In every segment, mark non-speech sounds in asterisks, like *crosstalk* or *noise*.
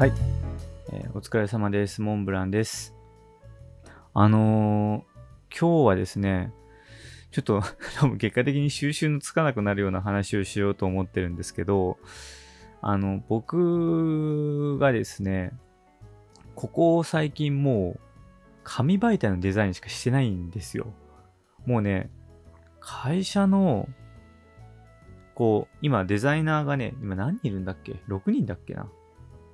はい、えーお疲れ様です。モンブランです。あのー今日はですね、ちょっと *laughs* 多分結果的に収集のつかなくなるような話をしようと思ってるんですけど、あの、僕がですね、ここ最近もう紙媒体のデザインしかしてないんですよ。もうね、会社の、こう、今デザイナーがね、今何人いるんだっけ ?6 人だっけな？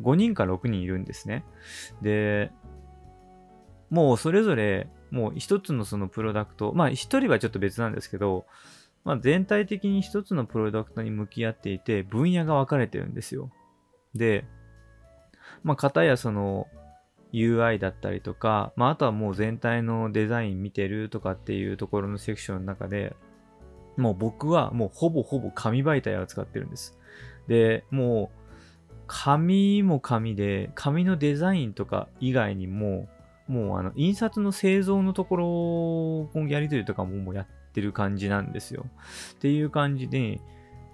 ?5 人か6人いるんですね。で、もうそれぞれ、もう一つのそのプロダクト、まあ一人はちょっと別なんですけど、まあ全体的に一つのプロダクトに向き合っていて、分野が分かれてるんですよ。で、まあ片やその UI だったりとか、まああとはもう全体のデザイン見てるとかっていうところのセクションの中で、もう僕はもうほぼほぼ紙媒体を使ってるんです。で、もう紙も紙で、紙のデザインとか以外にも、もうあの、印刷の製造のところのやり取りとかももうやってる感じなんですよ。っていう感じで、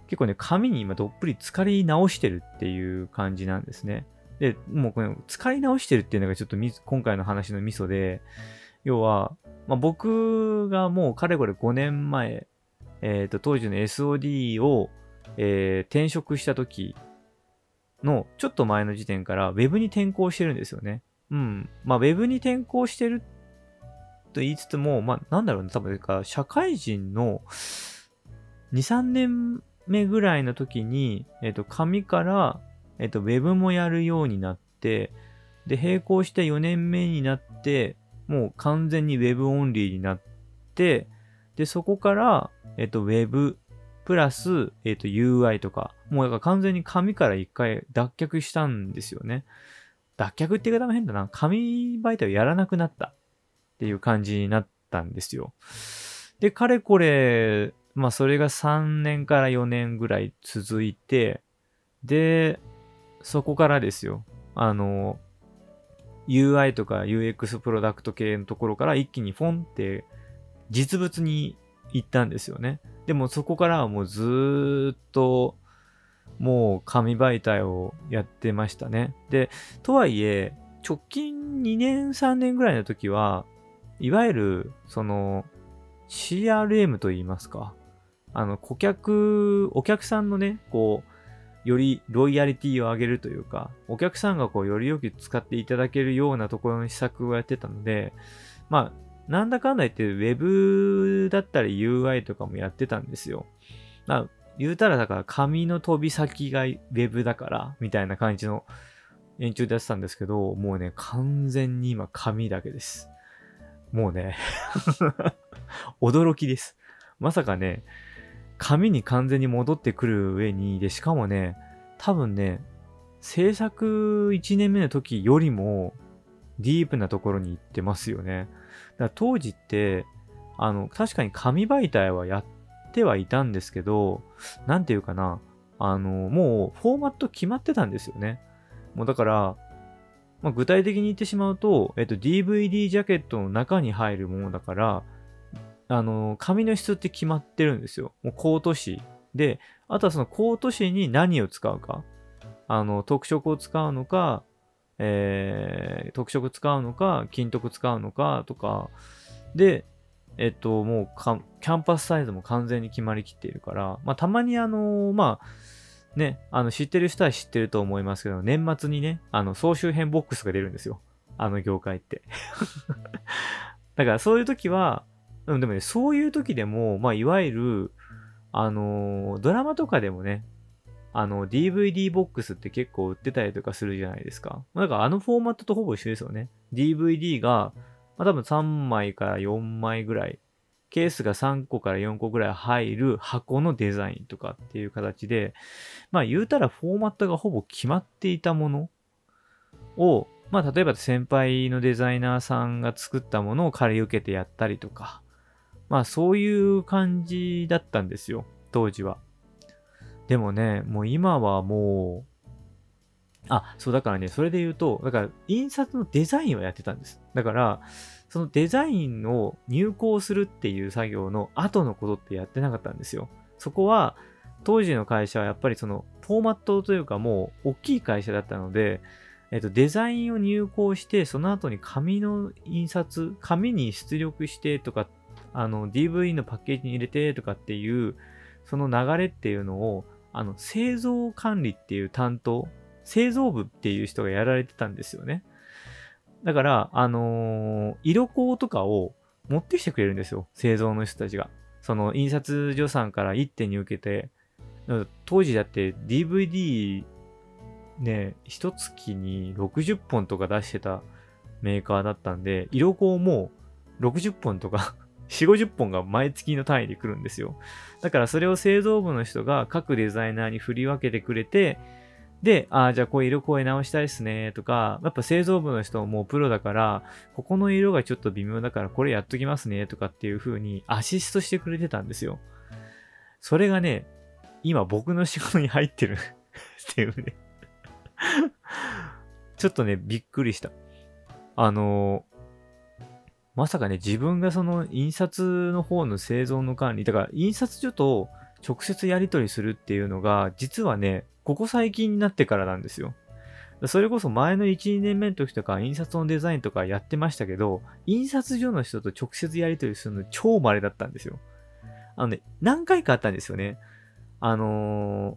結構ね、紙に今どっぷり浸かり直してるっていう感じなんですね。で、もうこの浸かり直してるっていうのがちょっと今回の話のミソで、要は、まあ、僕がもうかれこれ5年前、えっ、と、当時の SOD を、えー転職した時のちょっと前の時点から Web に転校してるんですよね。うん。まあ Web に転校してると言いつつも、まあなんだろうね、多分か社会人の2、3年目ぐらいの時に、えっ、と、紙から、えっ、と、Web もやるようになって、で、並行して4年目になって、もう完全に Web オンリーになって、で、そこから、えっ、と、Web プラス、えっ、と、UI とか、もうか完全に紙から一回脱却したんですよね。脱却って言い方も変だな。紙媒体をやらなくなったっていう感じになったんですよ。で、かれこれ、まあそれが3年から4年ぐらい続いて、で、そこからですよ。あの、UI とか UX プロダクト系のところから一気にフォンって実物に行ったんですよね。でもそこからはもうずっともう紙媒体をやってましたね。で、とはいえ、直近2年3年ぐらいの時は、いわゆるその CRM と言いますか、あの顧客、お客さんのね、こう、よりロイヤリティを上げるというか、お客さんがこうよりよく使っていただけるようなところの施策をやってたので、まあ、なんだかんだ言って Web だったり UI とかもやってたんですよ。まあ、言うたらだから紙の飛び先が Web だから、みたいな感じの延長でやってたんですけど、もうね、完全に今紙だけです。もうね、*laughs* 驚きです。まさかね、紙に完全に戻ってくる上に、で、しかもね、多分ね、制作1年目の時よりもディープなところに行ってますよね。だ当時って、あの、確かに紙媒体はやってはいたんですけど、なんていうかな、あの、もうフォーマット決まってたんですよね。もうだから、まあ、具体的に言ってしまうと、えっと、DVD ジャケットの中に入るものだから、あの、紙の質って決まってるんですよ。もうコート紙。で、あとはそのコート紙に何を使うか。あの、特色を使うのか、えー、特色使うのか、金徳使うのかとか、で、えっと、もう、キャンパスサイズも完全に決まりきっているから、まあ、たまにあのまあ、ね、あの、知ってる人は知ってると思いますけど、年末にね、あの、総集編ボックスが出るんですよ。あの業界って。*laughs* だからそういう時は、うん、でもね、そういう時でも、まあ、いわゆる、あのドラマとかでもね、あの、DVD ボックスって結構売ってたりとかするじゃないですか。まあだからあのフォーマットとほぼ一緒ですよね。DVD が、まあ多分3枚から4枚ぐらい、ケースが3個から4個ぐらい入る箱のデザインとかっていう形で、まあ言うたらフォーマットがほぼ決まっていたものを、まあ例えば先輩のデザイナーさんが作ったものを借り受けてやったりとか、まあそういう感じだったんですよ、当時は。でもね、もう今はもう、あ、そうだからね、それで言うと、だから印刷のデザインをやってたんです。だから、そのデザインを入稿するっていう作業の後のことってやってなかったんですよ。そこは、当時の会社はやっぱりそのフォーマットというかもう大きい会社だったので、えっと、デザインを入稿して、その後に紙の印刷、紙に出力してとか、あの、DV のパッケージに入れてとかっていう、その流れっていうのを、あの、製造管理っていう担当、製造部っていう人がやられてたんですよね。だから、あのー、色香とかを持ってきてくれるんですよ。製造の人たちが。その印刷所さんから一手に受けて、当時だって DVD ね、一月に60本とか出してたメーカーだったんで、色香も60本とか4、50本が毎月の単位で来るんですよ。だからそれを製造部の人が各デザイナーに振り分けてくれて、で、ああ、じゃあこう色声直したいっすねとか、やっぱ製造部の人もプロだから、ここの色がちょっと微妙だからこれやっときますねとかっていう風にアシストしてくれてたんですよ。それがね、今僕の仕事に入ってる *laughs* っていうねちょっとね、びっくりした。あのまさかね、自分がその印刷の方の製造の管理、だから印刷所と直接やり取りするっていうのが、実はね、ここ最近になってからなんですよ。それこそ前の1、2年目の時とか印刷のデザインとかやってましたけど、印刷所の人と直接やり取りするの超稀だったんですよ。あのね、何回かあったんですよね。あの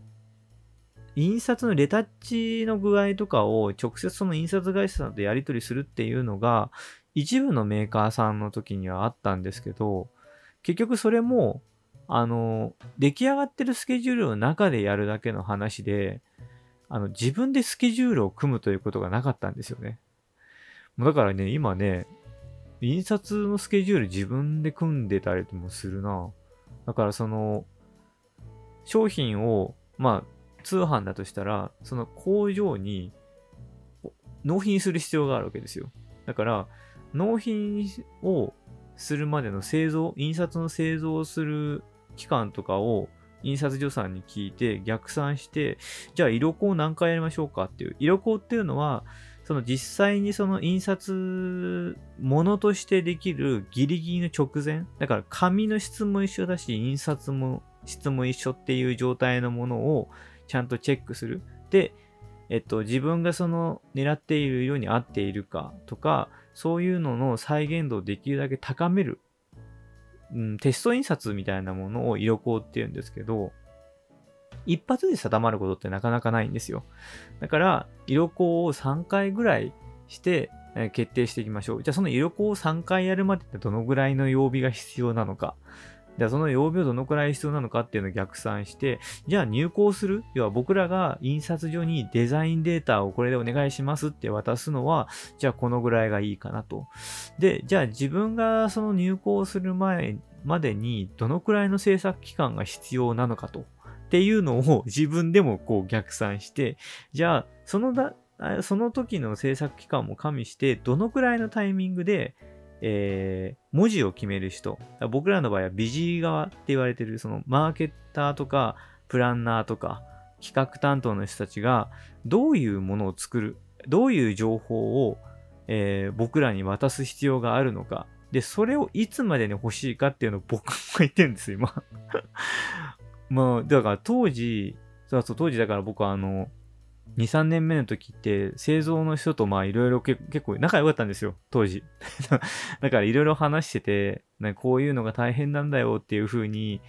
ー、印刷のレタッチの具合とかを直接その印刷会社さんとやり取りするっていうのが、一部のメーカーさんの時にはあったんですけど、結局それもあの、出来上がってるスケジュールの中でやるだけの話で、あの、自分でスケジュールを組むということがなかったんですよね。だからね、今ね、印刷のスケジュール自分で組んでたりもするな。だからその、商品を、まあ、通販だとしたら、その工場に納品する必要があるわけですよ。だから、納品をするまでの製造、印刷の製造をする期間とかを印刷所さんに聞いて逆算して、じゃあ色香何回やりましょうかっていう。色香っていうのは、その実際にその印刷物としてできるギリギリの直前。だから紙の質も一緒だし、印刷も質も一緒っていう状態のものをちゃんとチェックする。で、えっと、自分がその狙っている色に合っているかとか、そういうのの再現度をできるだけ高めるうん、テスト印刷みたいなものを色工っていうんですけど、一発で定まることってなかなかないんですよ。だから、色香を3回ぐらいして、決定していきましょう。じゃあその色香を3回やるまでってどのぐらいの曜日が必要なのか。じゃあその曜日をどのくらい必要なのかっていうのを逆算して、じゃあ入稿する？要は僕らが印刷所にデザインデータをこれでお願いしますって渡すのは、じゃあこのぐらいがいいかなと。で、じゃあ自分がその入稿する前までにどのくらいの制作期間が必要なのかと。っていうのを *laughs* 自分でもこう逆算して、じゃあそのだ、その時の制作期間も加味して、どのくらいのタイミングでえー、文字を決める人。僕らの場合はビジー側って言われてる、そのマーケッターとか、プランナーとか、企画担当の人たちが、どういうものを作る、どういう情報を、えー、僕らに渡す必要があるのか。で、それをいつまでに欲しいかっていうのを僕も言ってるんですよ、今。*laughs* まあ、だから当時、そうそう、当時だから僕はあの、2、3年目の時って製造の人とまあいろいろ結構仲良かったんですよ、当時。*laughs* だからいろいろ話してて、こういうのが大変なんだよっていう風に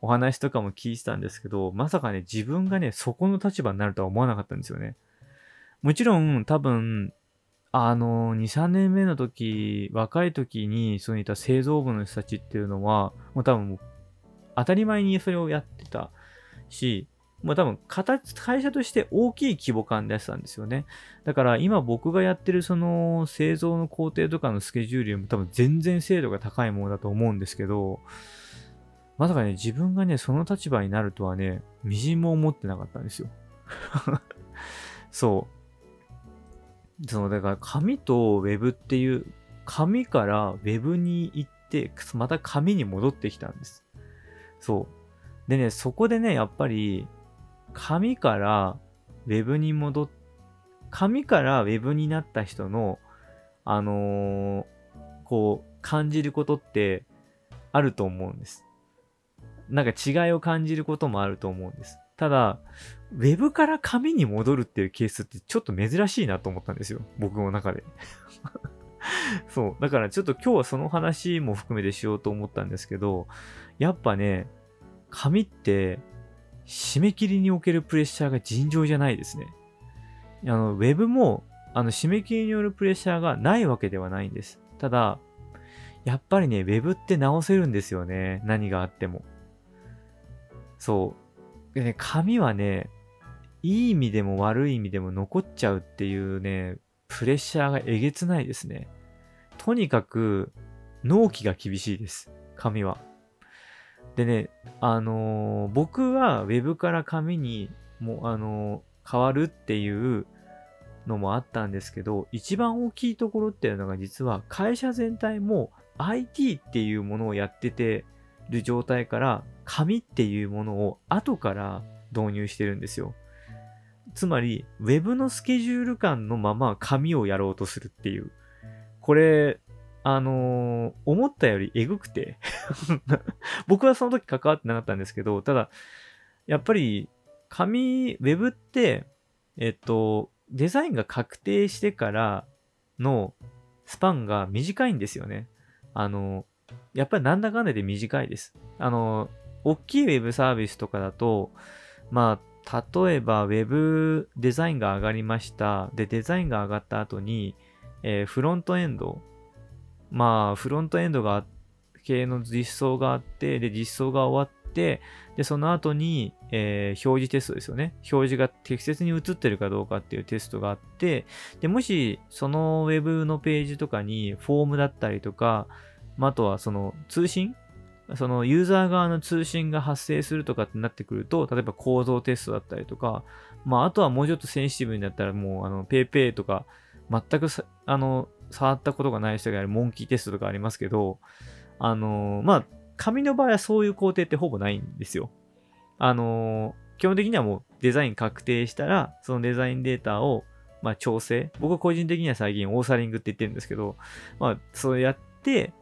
お話とかも聞いてたんですけど、まさかね、自分がね、そこの立場になるとは思わなかったんですよね。もちろん多分、あの、2、3年目の時、若い時にそういった製造部の人たちっていうのは、もう多分当たり前にそれをやってたし、まあ多分形、会社として大きい規模感でやってたんですよね。だから今僕がやってるその製造の工程とかのスケジュールよりも多分全然精度が高いものだと思うんですけど、まさかね、自分がね、その立場になるとはね、みじんも思ってなかったんですよ。*laughs* そう。その、だから紙と Web っていう、紙から Web に行って、また紙に戻ってきたんです。そう。でね、そこでね、やっぱり、紙からウェブに戻っ、紙からウェブになった人の、あのー、こう、感じることってあると思うんです。なんか違いを感じることもあると思うんです。ただ、ウェブから紙に戻るっていうケースってちょっと珍しいなと思ったんですよ。僕の中で。*laughs* そう。だからちょっと今日はその話も含めてしようと思ったんですけど、やっぱね、紙って締め切りにおけるプレッシャーが尋常じゃないですね。あの、ウェブも、あの、締め切りによるプレッシャーがないわけではないんです。ただ、やっぱりね、ウェブって直せるんですよね。何があっても。そう。でね、紙はね、いい意味でも悪い意味でも残っちゃうっていうね、プレッシャーがえげつないですね。とにかく、納期が厳しいです。紙は。でね、あのー、僕は Web から紙にも、あのー、変わるっていうのもあったんですけど、一番大きいところっていうのが実は会社全体も IT っていうものをやっててる状態から紙っていうものを後から導入してるんですよ。つまり、Web のスケジュール感のまま紙をやろうとするっていう。これ、あのー、思ったよりエグくて *laughs* 僕はその時関わってなかったんですけど、ただ、やっぱり、紙、Web って、えっと、デザインが確定してからのスパンが短いんですよね。あの、やっぱりなんだかんだで短いです。あの、大きい Web サービスとかだと、まあ、例えば Web デザインが上がりました。で、デザインが上がった後に、えー、フロントエンド、まあ、フロントエンドが系の実装があって、で、実装が終わって、で、その後に、えー、表示テストですよね。表示が適切に映ってるかどうかっていうテストがあって、で、もし、そのウェブのページとかにフォームだったりとか、まあ、とはその通信そのユーザー側の通信が発生するとかってなってくると、例えば構造テストだったりとか、まあ、あとはもうちょっとセンシティブになったらもう、あの、PayPay とか、全くあの、触ったことがない人がやるモンキーテストとかありますけど、あのまあ、紙の場合はそういう工程ってほぼないんですよ。あの基本的にはもうデザイン確定したら、そのデザインデータを、まあ、調整。僕個人的には最近オーサリングって言ってるんですけど、まあ、そうやって、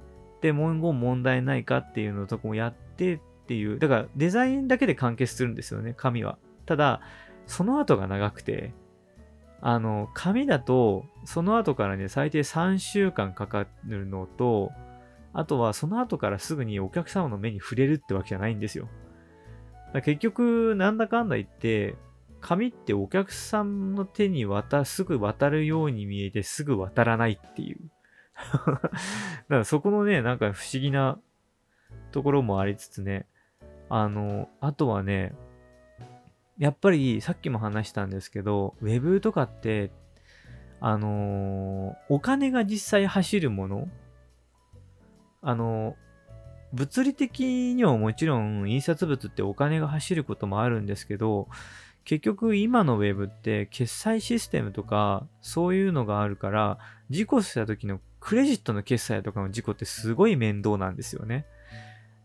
で、文言問題ないかっていうのとこもやってっていう、だからデザインだけで完結するんですよね、紙は。ただ、その後が長くて、あの、紙だと、その後からね、最低3週間かかるのと、あとはその後からすぐにお客様の目に触れるってわけじゃないんですよ。結局、なんだかんだ言って、紙ってお客さんの手に渡、すぐ渡るように見えてすぐ渡らないっていう。*laughs* だからそこのね、なんか不思議なところもありつつね、あの、あとはね、やっぱりさっきも話したんですけど、ウェブとかって、あのー、お金が実際走るものあのー、物理的にはもちろん印刷物ってお金が走ることもあるんですけど、結局今のウェブって決済システムとかそういうのがあるから、事故した時のクレジットの決済とかの事故ってすごい面倒なんですよね。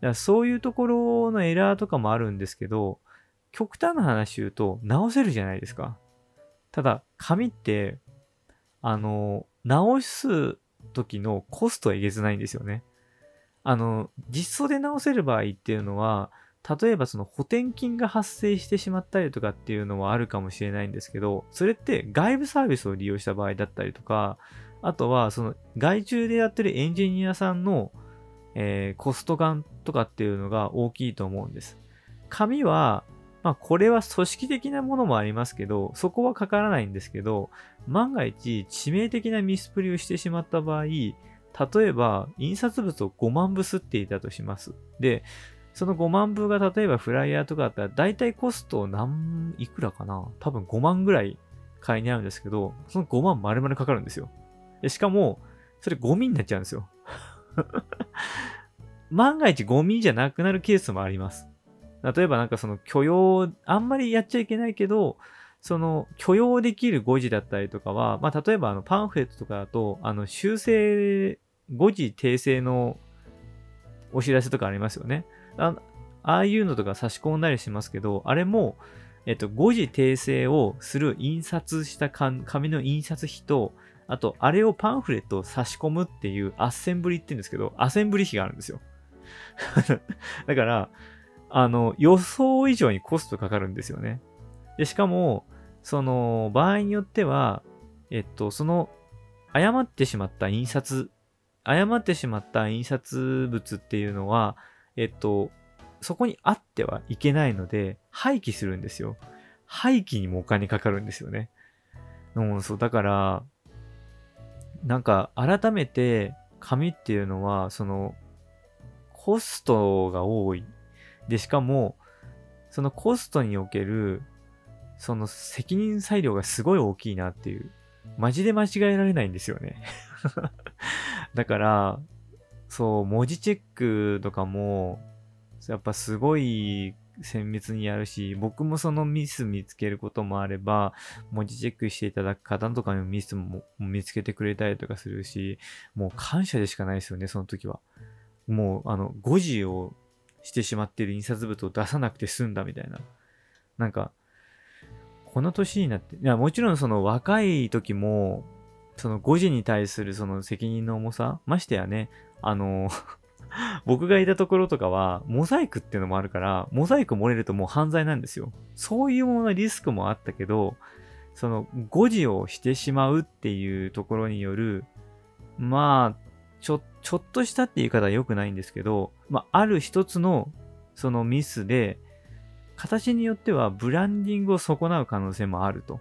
だからそういうところのエラーとかもあるんですけど、極端な話言うと、直せるじゃないですか。ただ、紙って、あの、直す時のコストはえげつないんですよね。あの、実装で直せる場合っていうのは、例えばその補填金が発生してしまったりとかっていうのはあるかもしれないんですけど、それって外部サービスを利用した場合だったりとか、あとはその外注でやってるエンジニアさんの、えー、コスト感とかっていうのが大きいと思うんです。紙はまあ、これは組織的なものもありますけど、そこはかからないんですけど、万が一致命的なミスプリをしてしまった場合、例えば、印刷物を5万部吸っていたとします。で、その5万部が例えばフライヤーとかだったら、大体コスト何、いくらかな？多分5万ぐらい買いに合うんですけど、その5万丸々かかるんですよ。でしかも、それゴミになっちゃうんですよ。*laughs* 万が一ゴミじゃなくなるケースもあります。例えばなんかその許容、あんまりやっちゃいけないけど、その許容できる誤字だったりとかは、まあ例えばあのパンフレットとかだと、あの修正、誤字訂正のお知らせとかありますよね。ああいうのとか差し込んだりしますけど、あれも、えっと、誤字訂正をする印刷した紙の印刷費と、あと、あれをパンフレットを差し込むっていうアッセンブリって言うんですけど、アセンブリ費があるんですよ。*laughs* だから、あの、予想以上にコストかかるんですよね。で、しかも、その、場合によっては、えっと、その、誤ってしまった印刷、誤ってしまった印刷物っていうのは、えっと、そこにあってはいけないので、廃棄するんですよ。廃棄にもお金かかるんですよね。うん、そう、だから、なんか、改めて、紙っていうのは、その、コストが多い。で、しかも、そのコストにおける、その責任裁量がすごい大きいなっていう。マジで間違えられないんですよね *laughs* だから、そう、文字チェックとかも、やっぱすごい綿密にやるし、僕もそのミス見つけることもあれば、文字チェックしていただく方とかにもミスも見つけてくれたりとかするし、もう感謝でしかないですよね、その時は。もう、あの、誤字をしてしまっている印刷物を出さなくて済んだみたいな。なんか、この年になって、いや、もちろんその若い時も、その誤字に対するその責任の重さ、ましてやね、あの *laughs* 僕がいたところとかは、モザイクっていうのもあるから、モザイク漏れるともう犯罪なんですよ。そういうもののリスクもあったけど、その誤字をしてしまうっていうところによる、まあ、ちょっ、ちょっとしたって言い方は良くないんですけど、まあ、ある一つの、そのミスで、形によってはブランディングを損なう可能性もあると。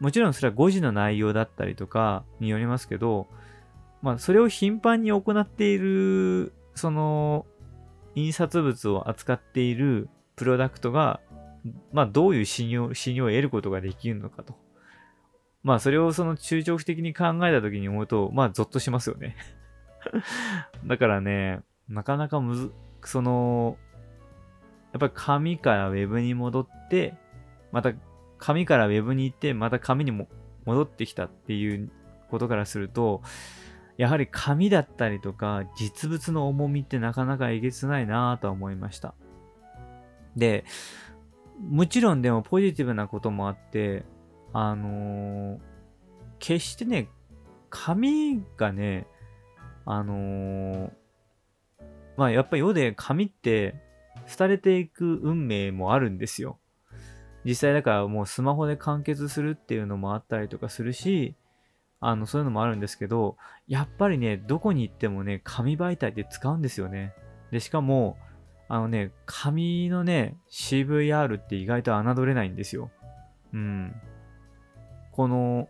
もちろんそれは誤字の内容だったりとかによりますけど、まあ、それを頻繁に行っている、その、印刷物を扱っているプロダクトが、まあ、どういう信用、信用を得ることができるのかと。まあ、それをその中長期的に考えたときに思うと、まあ、ゾッとしますよね *laughs* だからね、なかなかむず、その、やっぱり紙からウェブに戻って、また紙からウェブに行って、また紙にも戻ってきたっていうことからすると、やはり紙だったりとか実物の重みってなかなかえげつないなぁとは思いました。で、もちろんでもポジティブなこともあって、あのー、決してね、紙がね、あのー、まあやっぱり世で紙って廃れていく運命もあるんですよ。実際だからもうスマホで完結するっていうのもあったりとかするし、あの、そういうのもあるんですけど、やっぱりね、どこに行ってもね、紙媒体って使うんですよね。で、しかも、あのね、紙のね、CVR って意外と侮れないんですよ。うん。この、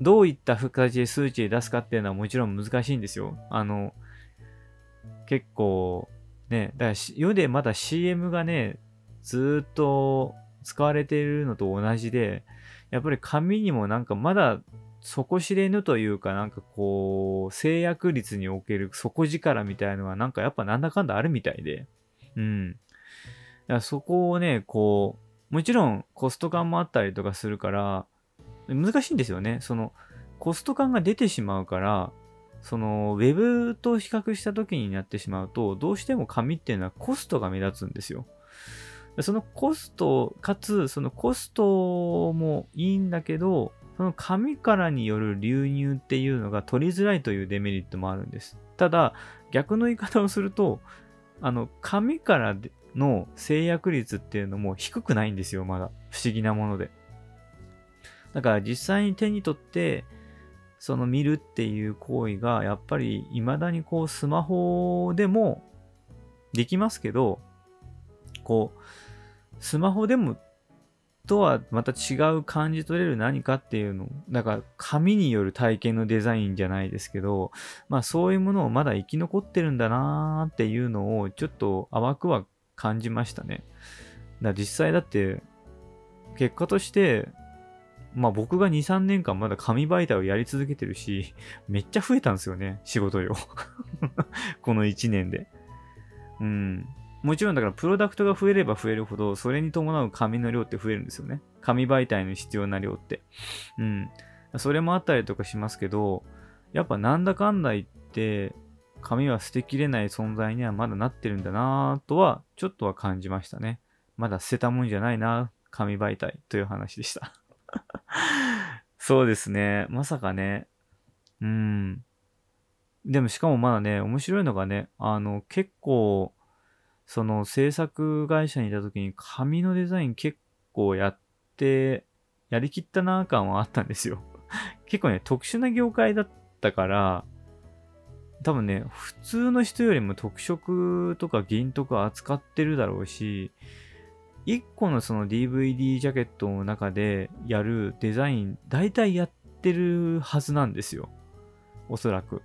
どういった形で数値で出すかっていうのはもちろん難しいんですよ。あの、結構、ね、だから世でまだ CM がね、ずっと使われているのと同じで、やっぱり紙にもなんかまだ底知れぬというか、なんかこう、制約率における底力みたいのは、なんかやっぱなんだかんだあるみたいで。うん。だからそこをね、こう、もちろんコスト感もあったりとかするから、難しいんですよね。その、コスト感が出てしまうから、その、ウェブと比較した時になってしまうと、どうしても紙っていうのはコストが目立つんですよ。そのコスト、かつ、そのコストもいいんだけど、その紙からによる流入っていうのが取りづらいというデメリットもあるんです。ただ、逆の言い方をすると、あの、紙からの制約率っていうのも低くないんですよ、まだ。不思議なもので。だから実際に手に取って、その見るっていう行為が、やっぱり未だにこうスマホでもできますけど、こう、スマホでもとはまた違う感じ取れる何かっていうのだから紙による体験のデザインじゃないですけど、まあそういうものをまだ生き残ってるんだなーっていうのをちょっと淡くは感じましたね。だ実際だって結果としてまあ僕が2、3年間まだ紙媒体をやり続けてるし、めっちゃ増えたんですよね、仕事量。*laughs* この1年で。うん。もちろんだからプロダクトが増えれば増えるほど、それに伴う紙の量って増えるんですよね。紙媒体の必要な量って。うん。それもあったりとかしますけど、やっぱなんだかんだ言って、紙は捨てきれない存在にはまだなってるんだなぁとは、ちょっとは感じましたね。まだ捨てたもんじゃないな、紙媒体という話でした *laughs* そうですね。まさかね。うん。でもしかもまだね、面白いのがね、あの、結構、その制作会社にいた時に紙のデザイン結構やって、やりきったな感はあったんですよ。*laughs* 結構ね、特殊な業界だったから、多分ね、普通の人よりも特色とか銀とか扱ってるだろうし、1個のその DVD ジャケットの中でやるデザイン、大体やってるはずなんですよ。おそらく。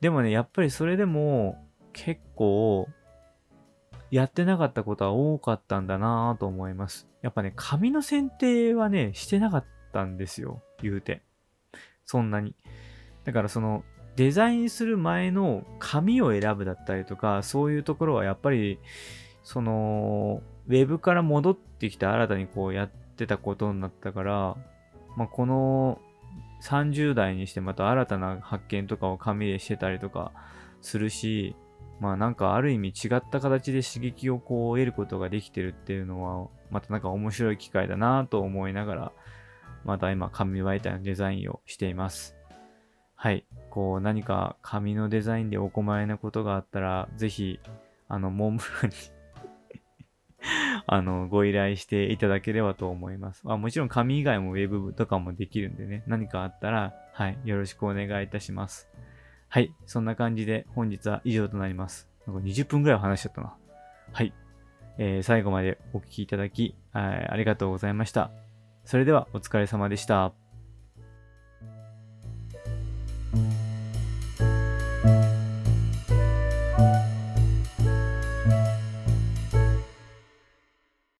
でもね、やっぱりそれでも結構やってなかったことは多かったんだなぁと思います。やっぱね、紙の選定はね、してなかったんですよ。言うて。そんなに。だからその、デザインする前の紙を選ぶだったりとか、そういうところはやっぱり、その、ウェブから戻ってきて新たにこうやってたことになったから、まあ、この30代にしてまた新たな発見とかを紙でしてたりとかするし、まあなんかある意味違った形で刺激をこう得ることができてるっていうのは、またなんか面白い機会だなと思いながら、また今紙媒体のデザインをしています。はい。こう何か紙のデザインでお困りなことがあったら、ぜひ、あの、モンブランにあの、ご依頼していただければと思います。あもちろん紙以外もウェブとかもできるんでね、何かあったら、はい、よろしくお願いいたします。はい、そんな感じで本日は以上となります。なんか20分くらい話しちゃったな。はい、えー、最後までお聴きいただきあ、ありがとうございました。それではお疲れ様でした。